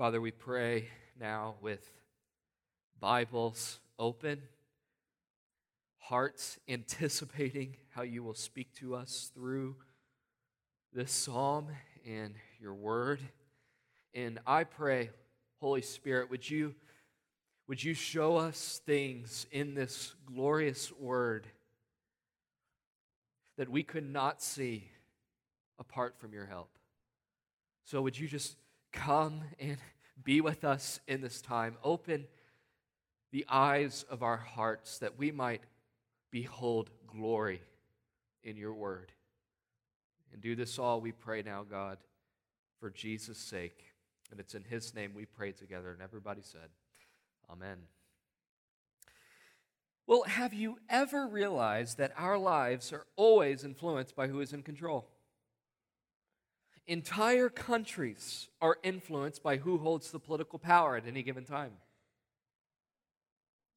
Father, we pray now with Bibles open, hearts anticipating how you will speak to us through this psalm and your word. And I pray, Holy Spirit, would you, would you show us things in this glorious word that we could not see apart from your help? So would you just come and be with us in this time? Open the eyes of our hearts that we might behold glory in your word. And do this all, we pray now, God, for Jesus' sake. And it's in his name we pray together. And everybody said, Amen. Well, have you ever realized that our lives are always influenced by who is in control? Entire countries are influenced by who holds the political power at any given time.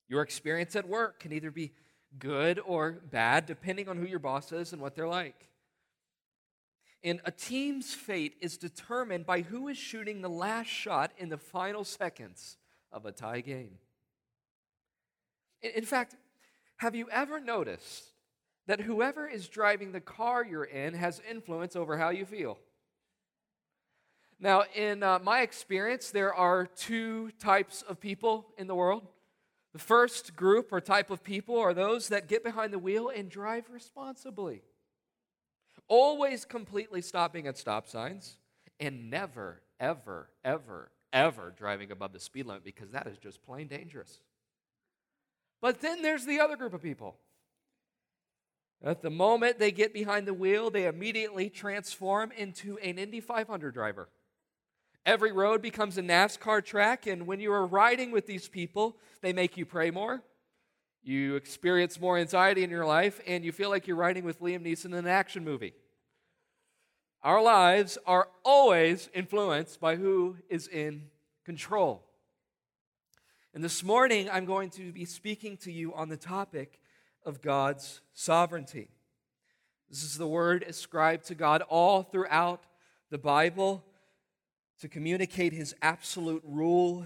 Your experience at work can either be good or bad, depending on who your boss is and what they're like. And a team's fate is determined by who is shooting the last shot in the final seconds of a tie game. In fact, have you ever noticed that whoever is driving the car you're in has influence over how you feel? Now, in uh, my experience, there are two types of people in the world. The first group or type of people are those that get behind the wheel and drive responsibly, always completely stopping at stop signs and never, ever, ever, ever driving above the speed limit because that is just plain dangerous. But then there's the other group of people. At the moment they get behind the wheel, they immediately transform into an Indy 500 driver. Every road becomes a NASCAR track, and when you are riding with these people, they make you pray more. You experience more anxiety in your life, and you feel like you're riding with Liam Neeson in an action movie. Our lives are always influenced by who is in control. And this morning, I'm going to be speaking to you on the topic of God's sovereignty. This is the word ascribed to God all throughout the Bible to communicate his absolute rule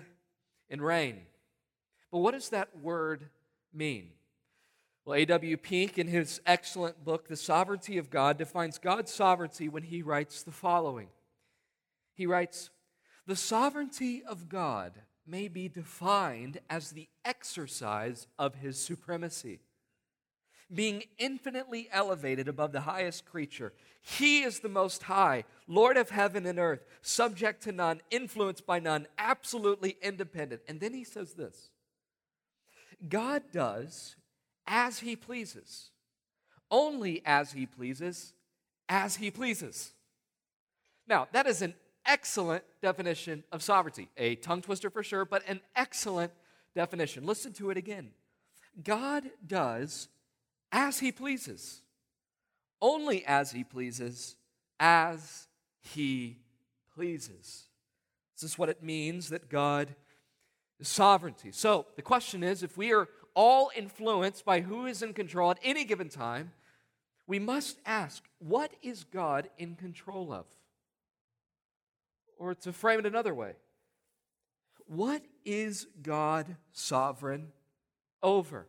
and reign. But what does that word mean? Well, A.W. Pink, in his excellent book, The Sovereignty of God, defines God's sovereignty when he writes the following He writes, The sovereignty of God may be defined as the exercise of his supremacy being infinitely elevated above the highest creature. He is the Most High, Lord of heaven and earth, subject to none, influenced by none, absolutely independent. And then he says this God does as he pleases, only as he pleases, as he pleases. Now, that is an excellent definition of sovereignty. A tongue twister for sure, but an excellent definition. Listen to it again. God does as he pleases, only as he pleases, as he pleases. This is what it means that God is sovereignty. So the question is if we are all influenced by who is in control at any given time, we must ask, what is God in control of? Or to frame it another way, what is God sovereign over?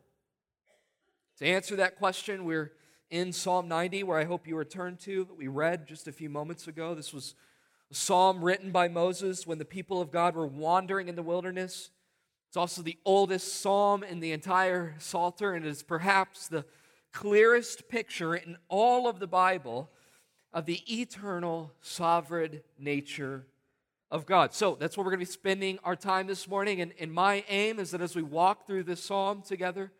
To answer that question, we're in Psalm 90, where I hope you returned to, that we read just a few moments ago. This was a psalm written by Moses when the people of God were wandering in the wilderness. It's also the oldest psalm in the entire Psalter, and it is perhaps the clearest picture in all of the Bible of the eternal, sovereign nature of God. So that's where we're going to be spending our time this morning. And, and my aim is that as we walk through this psalm together,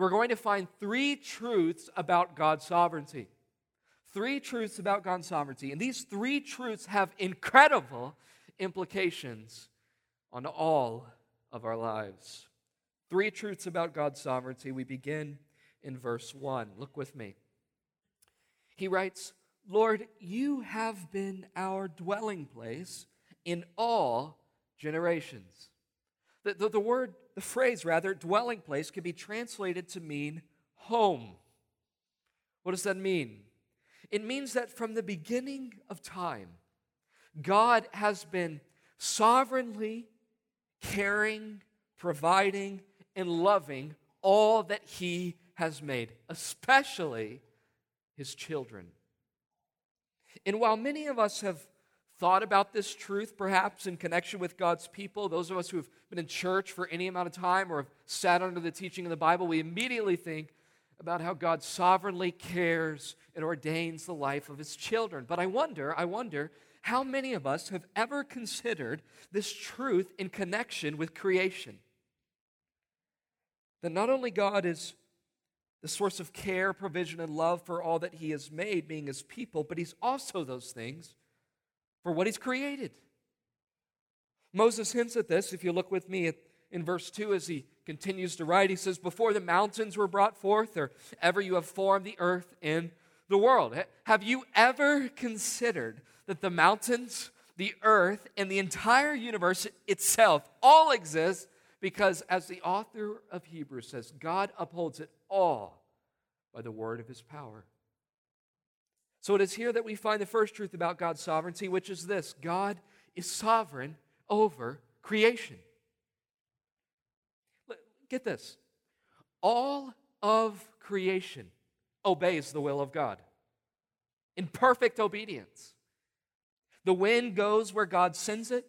we're going to find three truths about God's sovereignty. Three truths about God's sovereignty. And these three truths have incredible implications on all of our lives. Three truths about God's sovereignty. We begin in verse 1. Look with me. He writes, Lord, you have been our dwelling place in all generations. The, the, the, word, the phrase rather, dwelling place, can be translated to mean home. What does that mean? It means that from the beginning of time, God has been sovereignly caring, providing, and loving all that He has made, especially His children. And while many of us have thought about this truth, perhaps in connection with God's people, those of us who have been in church for any amount of time or have sat under the teaching of the Bible, we immediately think about how God sovereignly cares and ordains the life of his children. But I wonder, I wonder, how many of us have ever considered this truth in connection with creation? That not only God is the source of care, provision, and love for all that he has made, being his people, but he's also those things for what he's created. Moses hints at this. If you look with me at, in verse 2 as he continues to write, he says, Before the mountains were brought forth, or ever you have formed the earth and the world. Have you ever considered that the mountains, the earth, and the entire universe itself all exist because, as the author of Hebrews says, God upholds it all by the word of his power. So it is here that we find the first truth about God's sovereignty, which is this God is sovereign over creation. Get this all of creation obeys the will of God in perfect obedience. The wind goes where God sends it,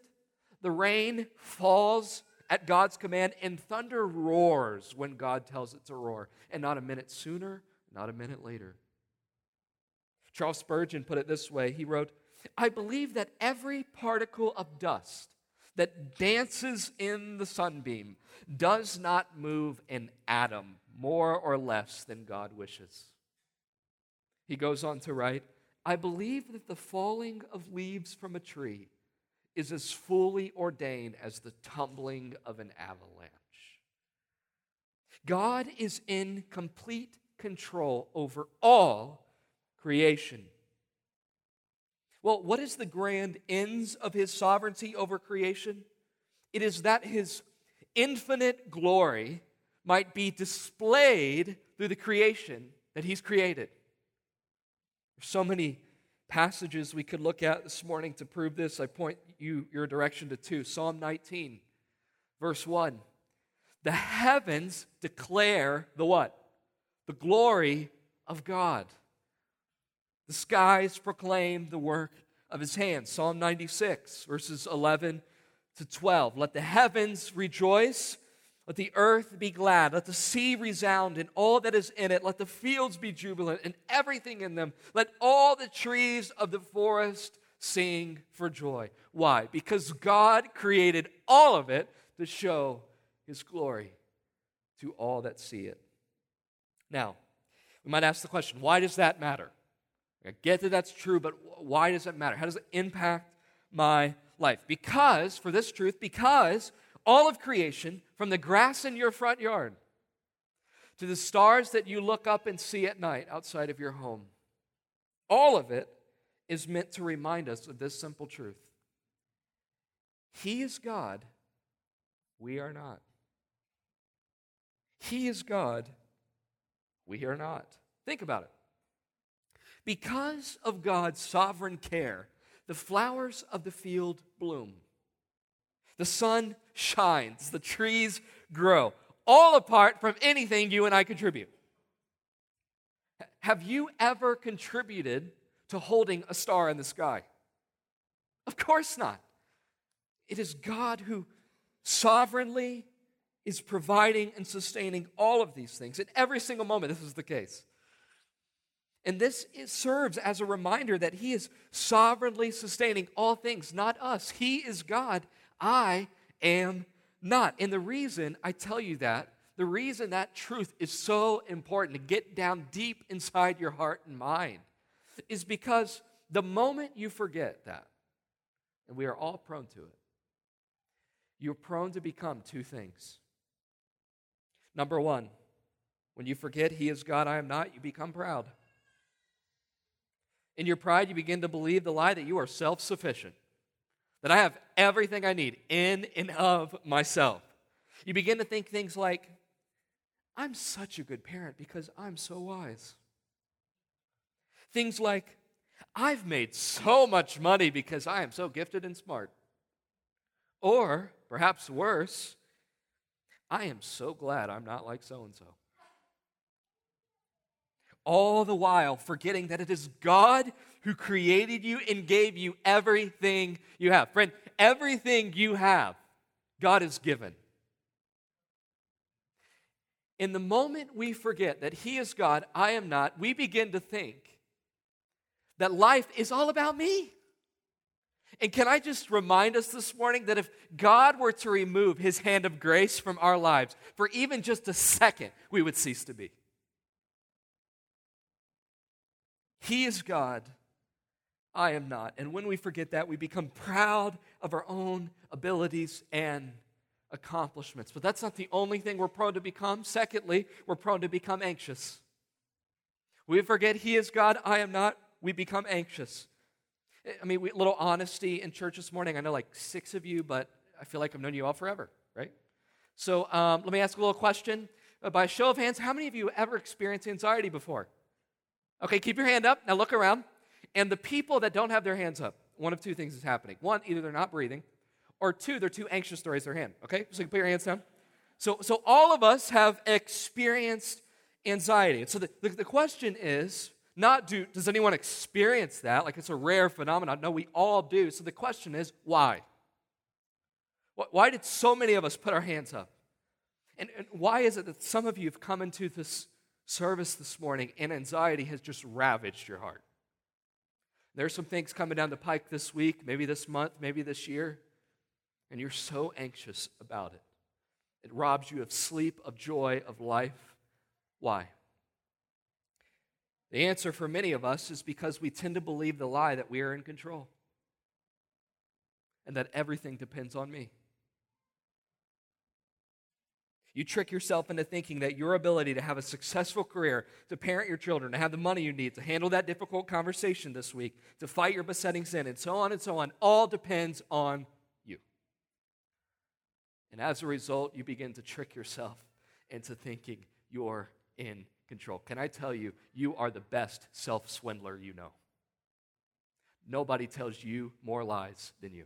the rain falls at God's command, and thunder roars when God tells it to roar, and not a minute sooner, not a minute later. Charles Spurgeon put it this way he wrote, I believe that every particle of dust that dances in the sunbeam does not move an atom more or less than God wishes. He goes on to write, I believe that the falling of leaves from a tree is as fully ordained as the tumbling of an avalanche. God is in complete control over all creation. Well, what is the grand ends of his sovereignty over creation? It is that his infinite glory might be displayed through the creation that he's created. There's so many passages we could look at this morning to prove this. I point you your direction to two. Psalm 19, verse 1. The heavens declare the what? The glory of God. The skies proclaim the work of his hands. Psalm 96, verses 11 to 12. Let the heavens rejoice. Let the earth be glad. Let the sea resound and all that is in it. Let the fields be jubilant and everything in them. Let all the trees of the forest sing for joy. Why? Because God created all of it to show his glory to all that see it. Now, we might ask the question why does that matter? I get that that's true, but why does it matter? How does it impact my life? Because, for this truth, because all of creation, from the grass in your front yard to the stars that you look up and see at night outside of your home, all of it is meant to remind us of this simple truth He is God, we are not. He is God, we are not. Think about it. Because of God's sovereign care, the flowers of the field bloom. The sun shines, the trees grow, all apart from anything you and I contribute. Have you ever contributed to holding a star in the sky? Of course not. It is God who sovereignly is providing and sustaining all of these things. In every single moment, this is the case. And this serves as a reminder that He is sovereignly sustaining all things, not us. He is God. I am not. And the reason I tell you that, the reason that truth is so important to get down deep inside your heart and mind, is because the moment you forget that, and we are all prone to it, you're prone to become two things. Number one, when you forget He is God, I am not, you become proud. In your pride, you begin to believe the lie that you are self sufficient, that I have everything I need in and of myself. You begin to think things like, I'm such a good parent because I'm so wise. Things like, I've made so much money because I am so gifted and smart. Or, perhaps worse, I am so glad I'm not like so and so. All the while forgetting that it is God who created you and gave you everything you have. Friend, everything you have, God has given. In the moment we forget that He is God, I am not, we begin to think that life is all about me. And can I just remind us this morning that if God were to remove his hand of grace from our lives for even just a second, we would cease to be. He is God. I am not. And when we forget that, we become proud of our own abilities and accomplishments. But that's not the only thing we're prone to become. Secondly, we're prone to become anxious. We forget He is God, I am not. We become anxious. I mean, a little honesty in church this morning. I know like six of you, but I feel like I've known you all forever, right? So um, let me ask a little question. Uh, by show of hands, how many of you ever experienced anxiety before? Okay, keep your hand up. Now look around. And the people that don't have their hands up, one of two things is happening. One, either they're not breathing, or two, they're too anxious to raise their hand. Okay, so you put your hands down. So, so all of us have experienced anxiety. And so the, the, the question is not do, does anyone experience that? Like it's a rare phenomenon. No, we all do. So the question is why? Why did so many of us put our hands up? And, and why is it that some of you have come into this service this morning and anxiety has just ravaged your heart? There's some things coming down the pike this week, maybe this month, maybe this year, and you're so anxious about it. It robs you of sleep, of joy, of life. Why? The answer for many of us is because we tend to believe the lie that we are in control and that everything depends on me. You trick yourself into thinking that your ability to have a successful career, to parent your children, to have the money you need, to handle that difficult conversation this week, to fight your besetting sin, and so on and so on, all depends on you. And as a result, you begin to trick yourself into thinking you're in control. Can I tell you, you are the best self swindler you know. Nobody tells you more lies than you.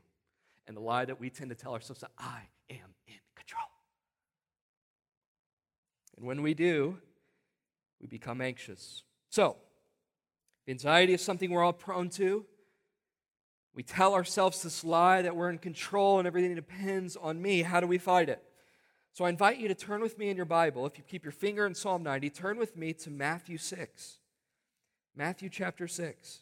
And the lie that we tend to tell ourselves is, I am in. And when we do, we become anxious. So, anxiety is something we're all prone to. We tell ourselves this lie that we're in control and everything depends on me. How do we fight it? So I invite you to turn with me in your Bible. If you keep your finger in Psalm 90, turn with me to Matthew 6. Matthew chapter 6.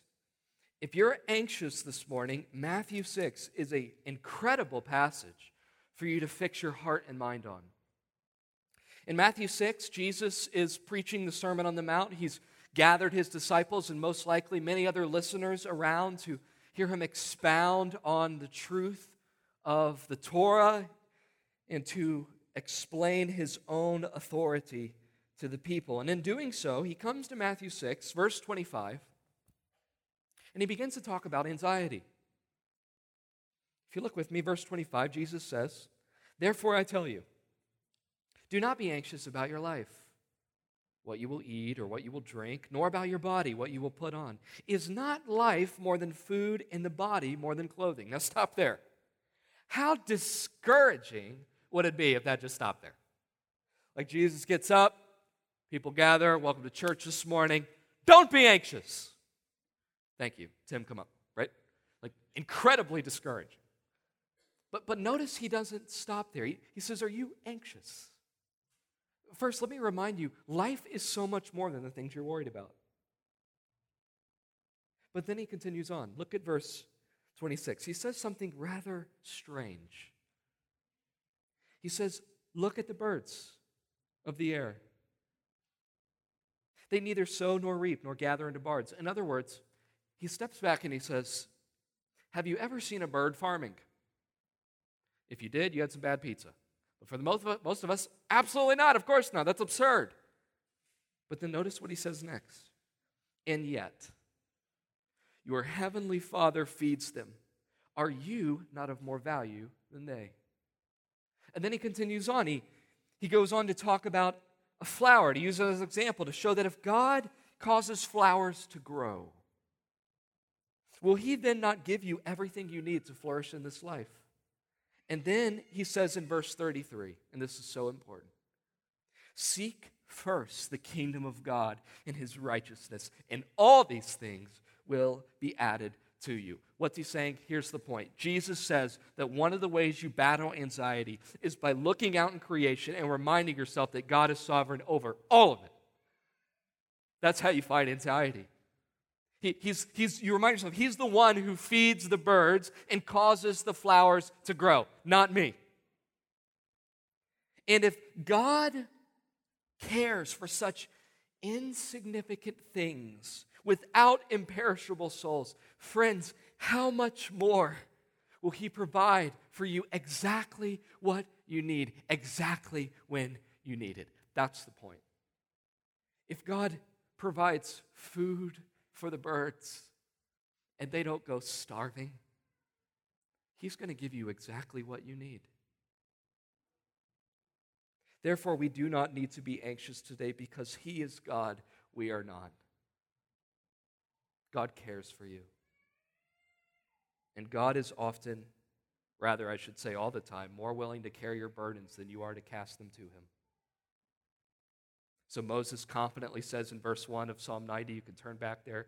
If you're anxious this morning, Matthew 6 is an incredible passage for you to fix your heart and mind on. In Matthew 6, Jesus is preaching the Sermon on the Mount. He's gathered his disciples and most likely many other listeners around to hear him expound on the truth of the Torah and to explain his own authority to the people. And in doing so, he comes to Matthew 6, verse 25, and he begins to talk about anxiety. If you look with me, verse 25, Jesus says, Therefore I tell you, do not be anxious about your life, what you will eat or what you will drink, nor about your body, what you will put on. Is not life more than food and the body more than clothing? Now stop there. How discouraging would it be if that just stopped there? Like Jesus gets up, people gather, welcome to church this morning. Don't be anxious. Thank you. Tim, come up, right? Like incredibly discouraged. But, but notice he doesn't stop there. He, he says, Are you anxious? First, let me remind you life is so much more than the things you're worried about. But then he continues on. Look at verse 26. He says something rather strange. He says, Look at the birds of the air. They neither sow nor reap nor gather into barns. In other words, he steps back and he says, Have you ever seen a bird farming? If you did, you had some bad pizza. But for the most of, us, most of us, absolutely not. Of course not. That's absurd. But then notice what he says next. And yet, your heavenly Father feeds them. Are you not of more value than they? And then he continues on. He, he goes on to talk about a flower, to use it as an example, to show that if God causes flowers to grow, will he then not give you everything you need to flourish in this life? And then he says in verse 33, and this is so important Seek first the kingdom of God and his righteousness, and all these things will be added to you. What's he saying? Here's the point. Jesus says that one of the ways you battle anxiety is by looking out in creation and reminding yourself that God is sovereign over all of it. That's how you fight anxiety. He, he's, he's, you remind yourself, he's the one who feeds the birds and causes the flowers to grow, not me. And if God cares for such insignificant things without imperishable souls, friends, how much more will He provide for you exactly what you need, exactly when you need it? That's the point. If God provides food for the birds and they don't go starving, He's going to give you exactly what you need. Therefore, we do not need to be anxious today because He is God, we are not. God cares for you. And God is often, rather, I should say all the time, more willing to carry your burdens than you are to cast them to Him. So Moses confidently says in verse 1 of Psalm 90, you can turn back there.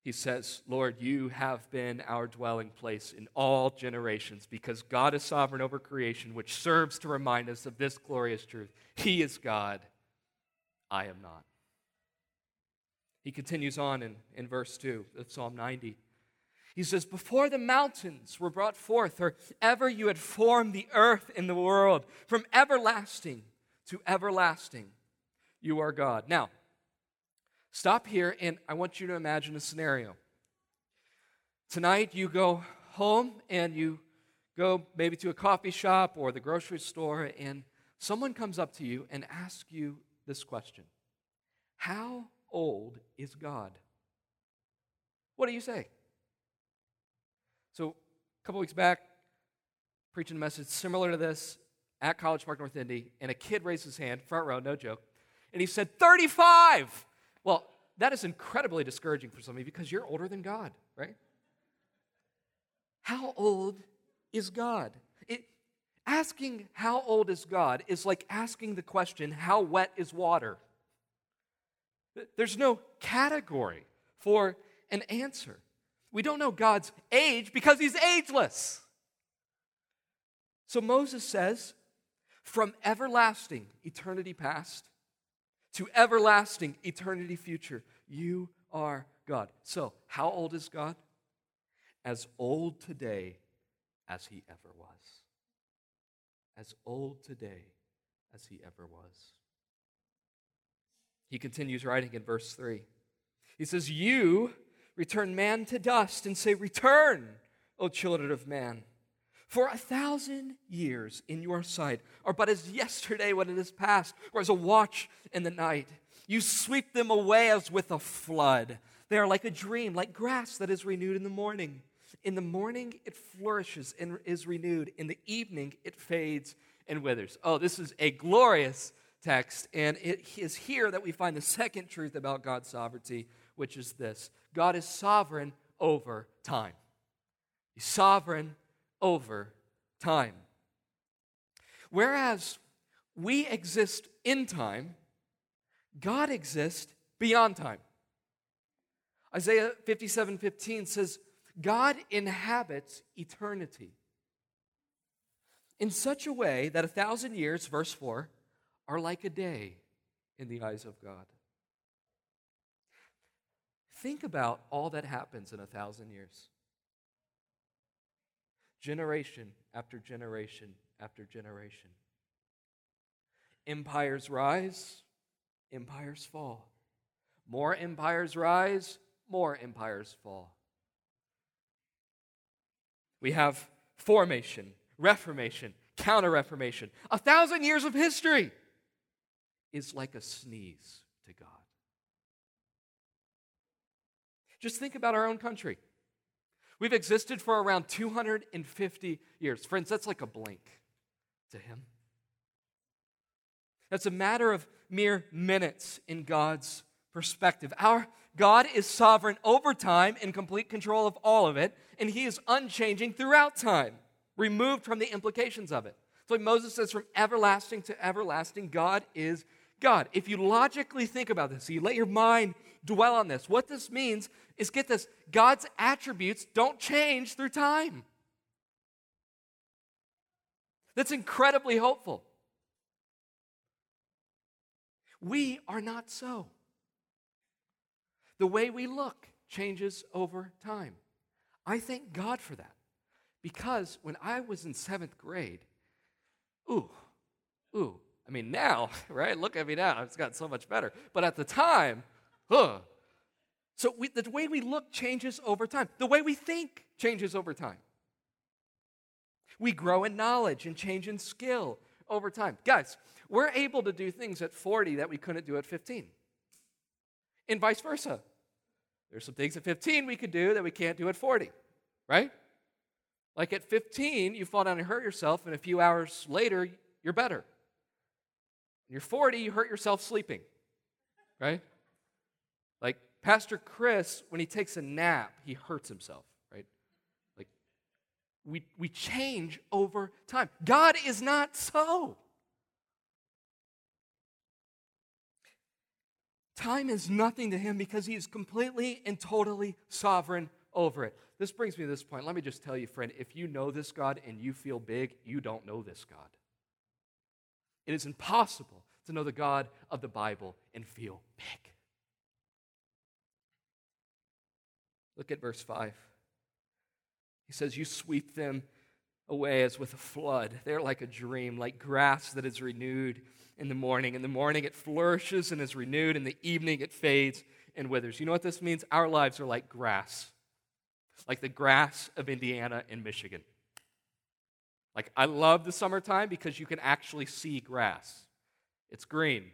He says, Lord, you have been our dwelling place in all generations because God is sovereign over creation, which serves to remind us of this glorious truth. He is God, I am not. He continues on in, in verse 2 of Psalm 90. He says, Before the mountains were brought forth, or ever you had formed the earth and the world, from everlasting to everlasting, you are God. Now, stop here and I want you to imagine a scenario. Tonight, you go home and you go maybe to a coffee shop or the grocery store, and someone comes up to you and asks you this question How old is God? What do you say? So, a couple weeks back, preaching a message similar to this at College Park North Indy, and a kid raised his hand, front row, no joke, and he said, 35. Well, that is incredibly discouraging for some of you because you're older than God, right? How old is God? It, asking how old is God is like asking the question, how wet is water? There's no category for an answer. We don't know God's age because he's ageless. So Moses says, from everlasting, eternity past, to everlasting, eternity future, you are God. So, how old is God? As old today as he ever was. As old today as he ever was. He continues writing in verse 3. He says, You return man to dust and say, Return, O children of man. For a thousand years in your sight are but as yesterday when it is past, or as a watch in the night. You sweep them away as with a flood. They are like a dream, like grass that is renewed in the morning. In the morning it flourishes and is renewed. In the evening it fades and withers. Oh, this is a glorious text. And it is here that we find the second truth about God's sovereignty, which is this God is sovereign over time. He's sovereign over time. Whereas we exist in time, God exists beyond time. Isaiah 57 15 says, God inhabits eternity in such a way that a thousand years, verse 4, are like a day in the eyes of God. Think about all that happens in a thousand years. Generation after generation after generation. Empires rise, empires fall. More empires rise, more empires fall. We have formation, reformation, counter reformation, a thousand years of history is like a sneeze to God. Just think about our own country. We've existed for around 250 years. Friends, that's like a blink to Him. That's a matter of mere minutes in God's perspective. Our God is sovereign over time in complete control of all of it, and He is unchanging throughout time removed from the implications of it. So Moses says, from everlasting to everlasting, God is God. If you logically think about this, so you let your mind dwell on this, what this means is get this God's attributes don't change through time. That's incredibly hopeful. We are not so. The way we look changes over time. I thank God for that because when I was in seventh grade, ooh, ooh, I mean, now, right? Look at me now. It's gotten so much better. But at the time, So we, the way we look changes over time. The way we think changes over time. We grow in knowledge and change in skill over time. Guys, we're able to do things at 40 that we couldn't do at 15. And vice versa. There's some things at 15 we could do that we can't do at 40, right? Like at 15, you fall down and hurt yourself, and a few hours later, you're better. When you're 40, you hurt yourself sleeping, right? Like Pastor Chris, when he takes a nap, he hurts himself, right? Like we, we change over time. God is not so. Time is nothing to him because he is completely and totally sovereign over it. This brings me to this point. Let me just tell you, friend, if you know this God and you feel big, you don't know this God. It is impossible to know the God of the Bible and feel big. Look at verse 5. He says, You sweep them away as with a flood. They're like a dream, like grass that is renewed in the morning. In the morning, it flourishes and is renewed. In the evening, it fades and withers. You know what this means? Our lives are like grass, like the grass of Indiana and Michigan. Like, I love the summertime because you can actually see grass. It's green,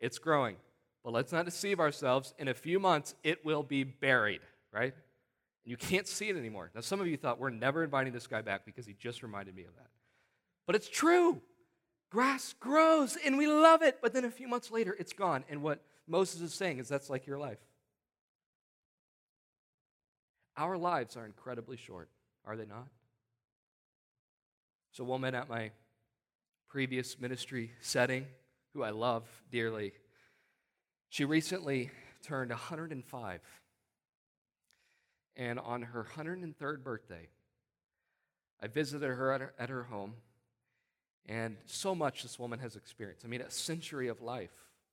it's growing. But let's not deceive ourselves. In a few months, it will be buried, right? You can't see it anymore. Now, some of you thought, we're never inviting this guy back because he just reminded me of that. But it's true. Grass grows and we love it, but then a few months later, it's gone. And what Moses is saying is that's like your life. Our lives are incredibly short, are they not? So, woman at my previous ministry setting, who I love dearly, she recently turned 105. And on her 103rd birthday, I visited her at her, at her home, and so much this woman has experienced. I mean, a century of life,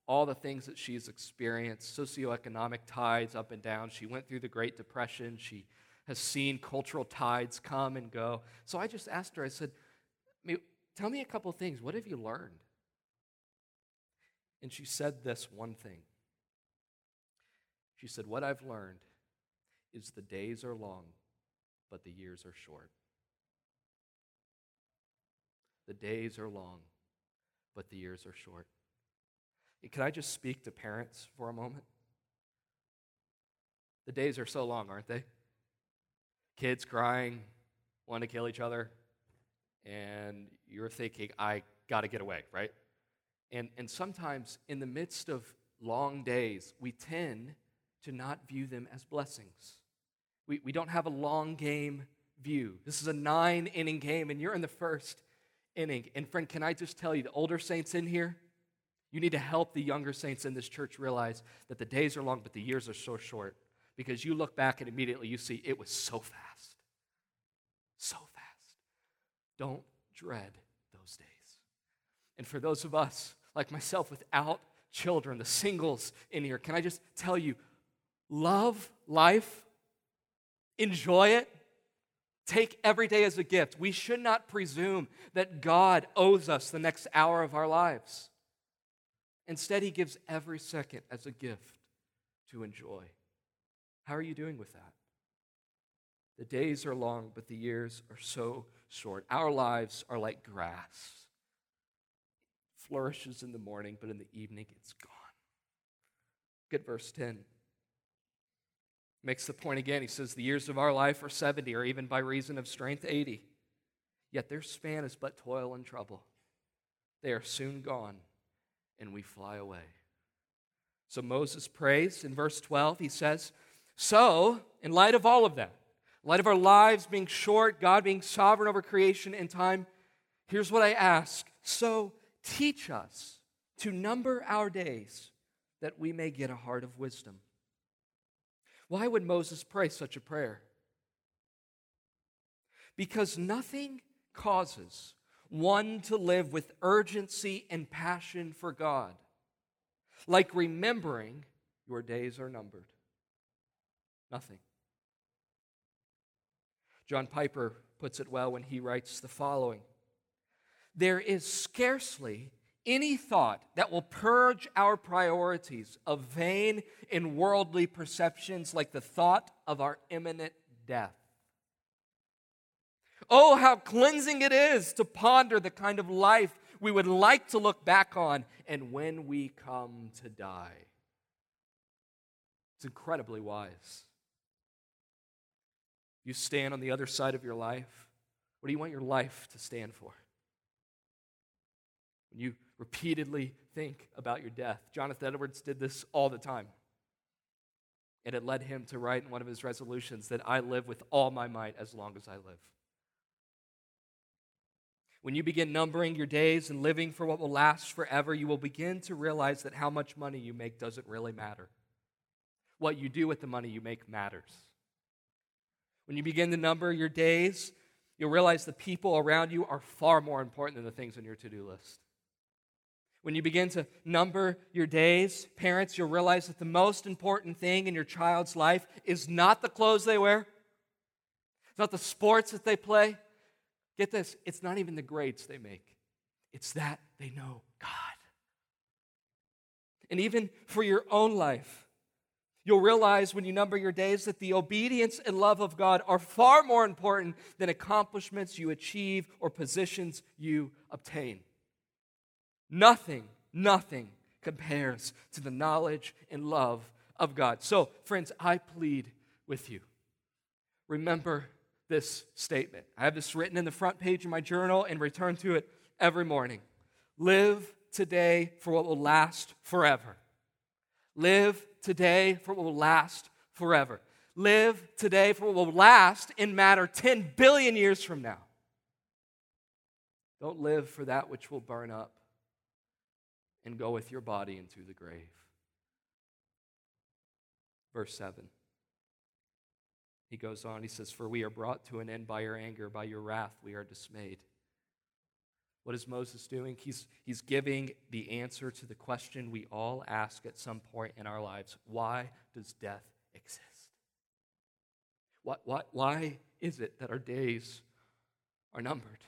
all the things that she's experienced, socioeconomic tides up and down. She went through the Great Depression. She has seen cultural tides come and go. So I just asked her, I said, Tell me a couple things. What have you learned? And she said this one thing. She said, What I've learned is the days are long, but the years are short. The days are long, but the years are short. And can I just speak to parents for a moment? The days are so long, aren't they? Kids crying, want to kill each other, and you're thinking, I got to get away, right? And, and sometimes in the midst of long days, we tend to not view them as blessings. We, we don't have a long game view. This is a nine inning game, and you're in the first inning. And friend, can I just tell you, the older saints in here, you need to help the younger saints in this church realize that the days are long, but the years are so short. Because you look back and immediately you see it was so fast. So fast. Don't dread those days. And for those of us, like myself, without children, the singles in here, can I just tell you, love life, enjoy it, take every day as a gift. We should not presume that God owes us the next hour of our lives. Instead, He gives every second as a gift to enjoy. How are you doing with that? The days are long, but the years are so short. Our lives are like grass. Flourishes in the morning, but in the evening it's gone. At verse 10. Makes the point again. He says, The years of our life are 70, or even by reason of strength, 80. Yet their span is but toil and trouble. They are soon gone, and we fly away. So Moses prays in verse 12. He says, So, in light of all of that, light of our lives being short, God being sovereign over creation and time, here's what I ask. So teach us to number our days that we may get a heart of wisdom. Why would Moses pray such a prayer? Because nothing causes one to live with urgency and passion for God like remembering your days are numbered. Nothing. John Piper puts it well when he writes the following There is scarcely any thought that will purge our priorities of vain and worldly perceptions like the thought of our imminent death. Oh, how cleansing it is to ponder the kind of life we would like to look back on and when we come to die. It's incredibly wise. You stand on the other side of your life. What do you want your life to stand for? When you repeatedly think about your death. Jonathan Edwards did this all the time. And it led him to write in one of his resolutions that I live with all my might as long as I live. When you begin numbering your days and living for what will last forever, you will begin to realize that how much money you make doesn't really matter. What you do with the money you make matters. When you begin to number your days, you'll realize the people around you are far more important than the things on your to do list. When you begin to number your days, parents, you'll realize that the most important thing in your child's life is not the clothes they wear, it's not the sports that they play. Get this, it's not even the grades they make, it's that they know God. And even for your own life, you'll realize when you number your days that the obedience and love of God are far more important than accomplishments you achieve or positions you obtain. Nothing, nothing compares to the knowledge and love of God. So, friends, I plead with you. Remember this statement. I have this written in the front page of my journal and return to it every morning. Live today for what will last forever. Live today for what will last forever. Live today for what will last and matter 10 billion years from now. Don't live for that which will burn up and go with your body into the grave. Verse 7. He goes on, he says, For we are brought to an end by your anger, by your wrath, we are dismayed. What is Moses doing? He's, he's giving the answer to the question we all ask at some point in our lives Why does death exist? What, what, why is it that our days are numbered?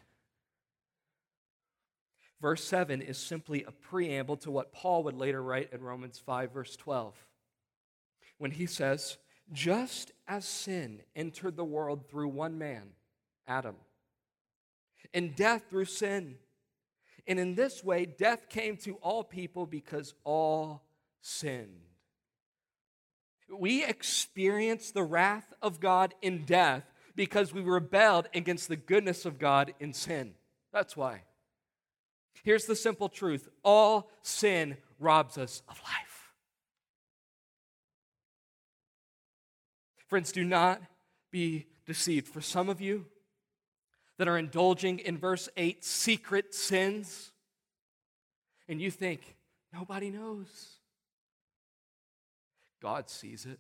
Verse 7 is simply a preamble to what Paul would later write in Romans 5, verse 12, when he says, Just as sin entered the world through one man, Adam, and death through sin. And in this way, death came to all people because all sinned. We experience the wrath of God in death because we rebelled against the goodness of God in sin. That's why. Here's the simple truth all sin robs us of life. Friends, do not be deceived. For some of you that are indulging in verse 8 secret sins, and you think, nobody knows. God sees it.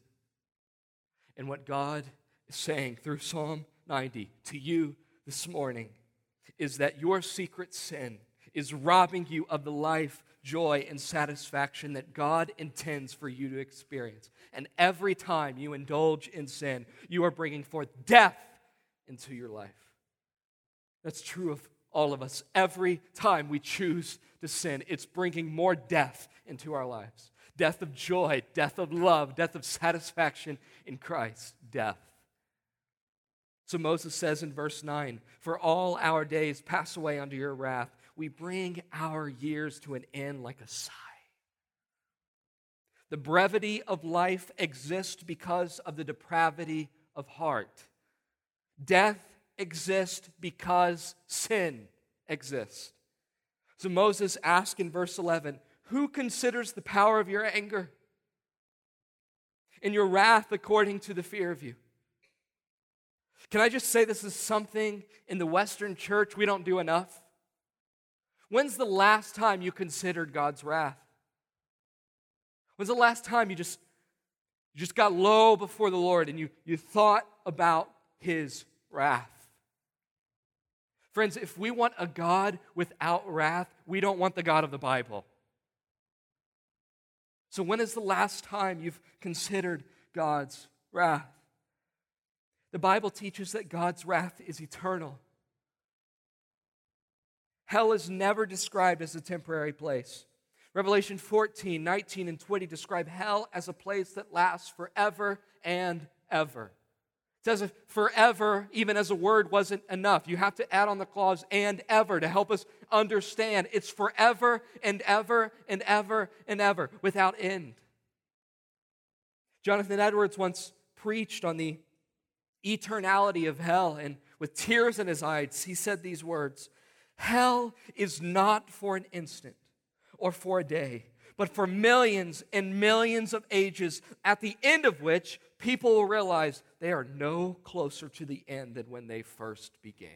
And what God is saying through Psalm 90 to you this morning is that your secret sin is robbing you of the life, joy, and satisfaction that God intends for you to experience. And every time you indulge in sin, you are bringing forth death into your life. That's true of all of us. Every time we choose to sin, it's bringing more death into our lives death of joy, death of love, death of satisfaction in Christ, death. So Moses says in verse 9, For all our days pass away under your wrath we bring our years to an end like a sigh. The brevity of life exists because of the depravity of heart. Death exists because sin exists. So Moses asks in verse 11, Who considers the power of your anger and your wrath according to the fear of you? Can I just say this is something in the Western church we don't do enough? When's the last time you considered God's wrath? When's the last time you just, you just got low before the Lord and you, you thought about his wrath? Friends, if we want a God without wrath, we don't want the God of the Bible. So, when is the last time you've considered God's wrath? The Bible teaches that God's wrath is eternal. Hell is never described as a temporary place. Revelation 14, 19, and 20 describe hell as a place that lasts forever and ever. It says if forever, even as a word, wasn't enough. You have to add on the clause and ever to help us understand. It's forever and ever and ever and ever without end. Jonathan Edwards once preached on the eternality of hell, and with tears in his eyes, he said these words Hell is not for an instant or for a day, but for millions and millions of ages, at the end of which people will realize they are no closer to the end than when they first began.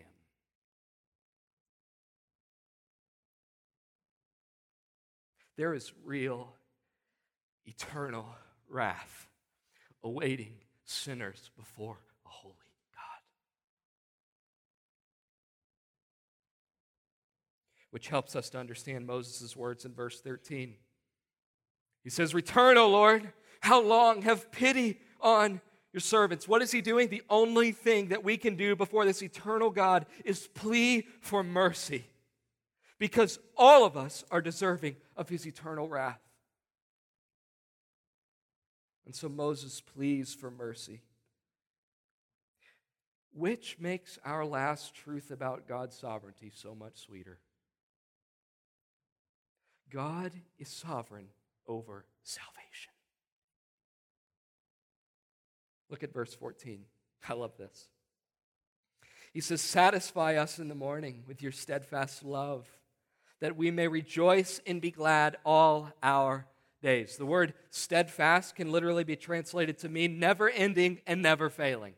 There is real, eternal wrath awaiting sinners before a holy Which helps us to understand Moses' words in verse 13. He says, Return, O Lord. How long? Have pity on your servants. What is he doing? The only thing that we can do before this eternal God is plea for mercy because all of us are deserving of his eternal wrath. And so Moses pleads for mercy, which makes our last truth about God's sovereignty so much sweeter. God is sovereign over salvation. Look at verse 14. I love this. He says, Satisfy us in the morning with your steadfast love, that we may rejoice and be glad all our days. The word steadfast can literally be translated to mean never ending and never failing.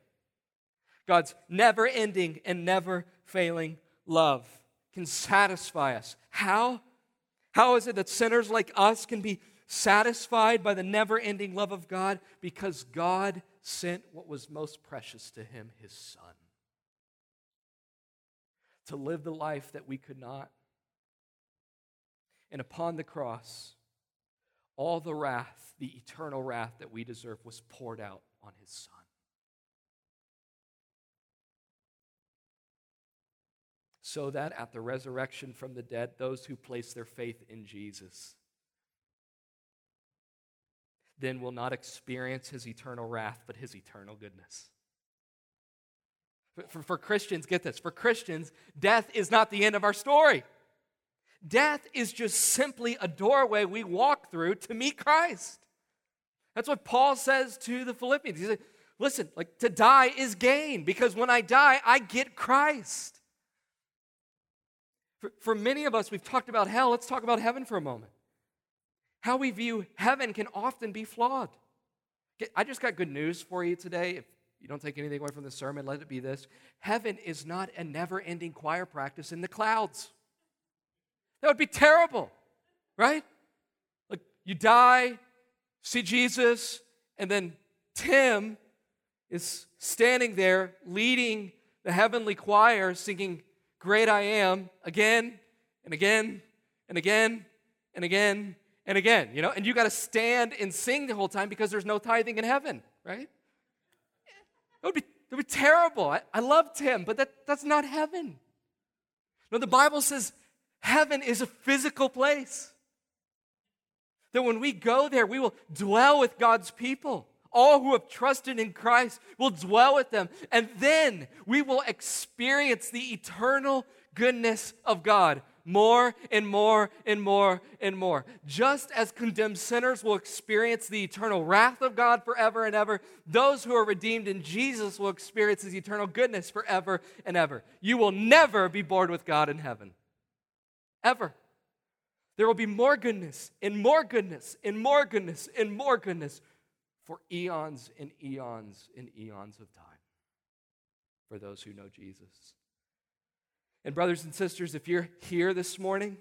God's never ending and never failing love can satisfy us. How? How is it that sinners like us can be satisfied by the never ending love of God? Because God sent what was most precious to him, his son, to live the life that we could not. And upon the cross, all the wrath, the eternal wrath that we deserve, was poured out on his son. So that at the resurrection from the dead, those who place their faith in Jesus then will not experience his eternal wrath, but his eternal goodness. For, for, Christians, get this for Christians, death is not the end of our story. Death is just simply a doorway we walk through to meet Christ. That's what Paul says to the Philippians. He said, Listen, like to die is gain because when I die, I get Christ. For, for many of us, we've talked about hell. Let's talk about heaven for a moment. How we view heaven can often be flawed. I just got good news for you today. If you don't take anything away from the sermon, let it be this Heaven is not a never ending choir practice in the clouds. That would be terrible, right? Like you die, see Jesus, and then Tim is standing there leading the heavenly choir singing Great I Am again and again and again and again and again, you know, and you got to stand and sing the whole time because there's no tithing in heaven, right? It would be, it would be terrible. I, I loved him, but that, that's not heaven. No, the Bible says heaven is a physical place. That when we go there, we will dwell with God's people. All who have trusted in Christ will dwell with them. And then we will experience the eternal goodness of God more and more and more and more. Just as condemned sinners will experience the eternal wrath of God forever and ever, those who are redeemed in Jesus will experience his eternal goodness forever and ever. You will never be bored with God in heaven. Ever. There will be more goodness and more goodness and more goodness and more goodness for eons and eons and eons of time. for those who know Jesus. And, brothers and sisters, if you're here this morning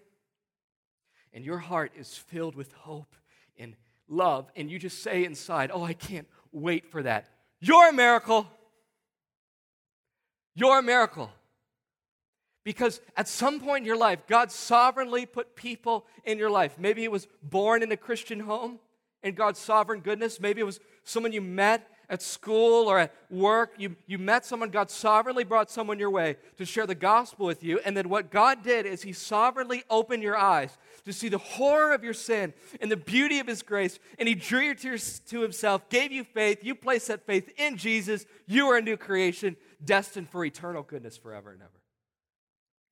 and your heart is filled with hope and love, and you just say inside, Oh, I can't wait for that, you're a miracle. You're a miracle. Because at some point in your life, God sovereignly put people in your life. Maybe it was born in a Christian home in God's sovereign goodness. Maybe it was someone you met at school or at work. You, you met someone, God sovereignly brought someone your way to share the gospel with you. And then what God did is He sovereignly opened your eyes to see the horror of your sin and the beauty of His grace. And He drew you to, to Himself, gave you faith. You placed that faith in Jesus. You are a new creation, destined for eternal goodness forever and ever.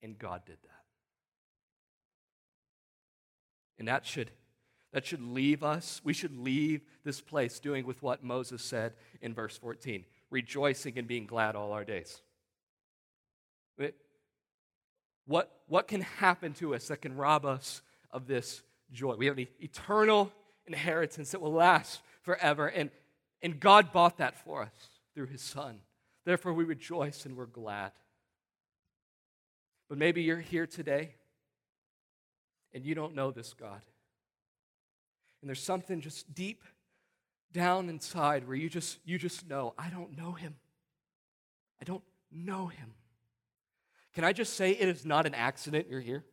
And God did that. And that should that should leave us, we should leave this place doing with what Moses said in verse 14 rejoicing and being glad all our days. What, what can happen to us that can rob us of this joy? We have an eternal inheritance that will last forever, and, and God bought that for us through his Son. Therefore, we rejoice and we're glad. But maybe you're here today and you don't know this God. And there's something just deep down inside where you just you just know, I don't know him. I don't know him. Can I just say it is not an accident you're here?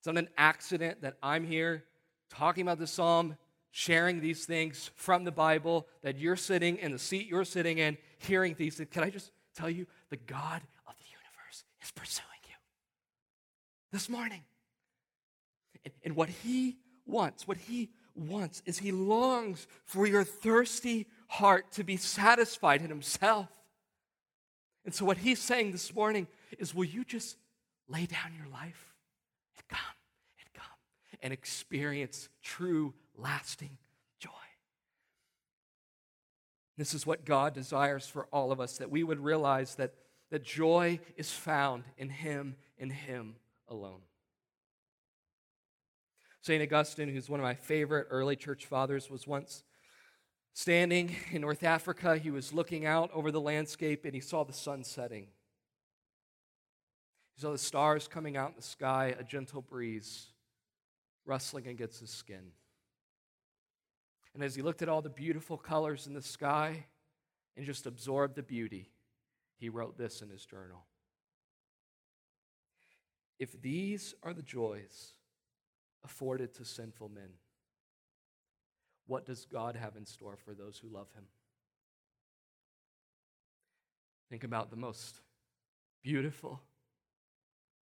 It's not an accident that I'm here talking about the psalm, sharing these things from the Bible, that you're sitting in the seat you're sitting in, hearing these things. Can I just tell you, the God of the universe is pursuing you this morning. And, and what he wants, what he wants, is he longs for your thirsty heart to be satisfied in himself. And so, what he's saying this morning is, will you just lay down your life and come and come and experience true, lasting joy? This is what God desires for all of us that we would realize that, that joy is found in Him, in Him alone. St. Augustine, who's one of my favorite early church fathers, was once standing in North Africa. He was looking out over the landscape and he saw the sun setting. He saw the stars coming out in the sky, a gentle breeze rustling against his skin. And as he looked at all the beautiful colors in the sky and just absorbed the beauty, he wrote this in his journal. If these are the joys afforded to sinful men. What does God have in store for those who love Him? Think about the most beautiful,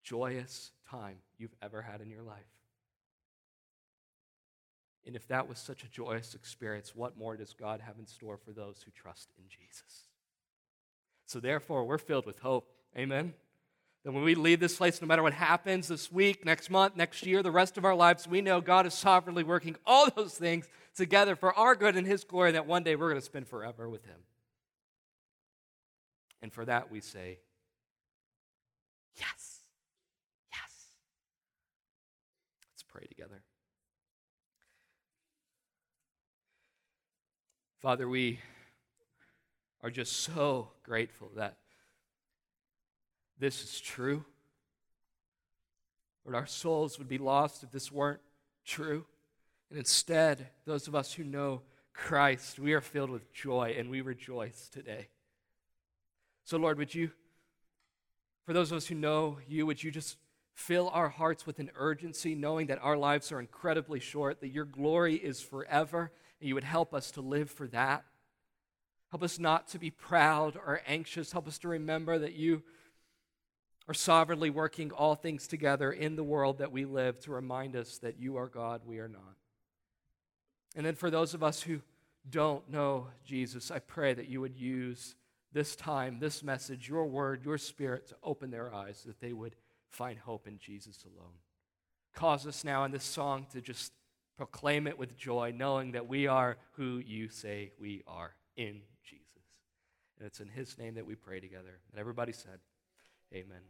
joyous time you've ever had in your life. And if that was such a joyous experience, what more does God have in store for those who trust in Jesus? So, therefore, we're filled with hope. Amen. That when we leave this place, no matter what happens this week, next month, next year, the rest of our lives, we know God is sovereignly working all those things together for our good and His glory, and that one day we're going to spend forever with Him. And for that, we say, Yes, yes. Let's pray together. Father, we are just so grateful that this is true. Lord, our souls would be lost if this weren't true. And instead, those of us who know Christ, we are filled with joy and we rejoice today. So, Lord, would you, for those of us who know you, would you just fill our hearts with an urgency, knowing that our lives are incredibly short, that your glory is forever, and you would help us to live for that. Help us not to be proud or anxious. Help us to remember that you are sovereignly working all things together in the world that we live to remind us that you are God, we are not. And then for those of us who don't know Jesus, I pray that you would use this time, this message, your word, your spirit to open their eyes, that they would find hope in Jesus alone. Cause us now in this song to just proclaim it with joy, knowing that we are who you say we are in Jesus. And it's in his name that we pray together. And everybody said, Amen.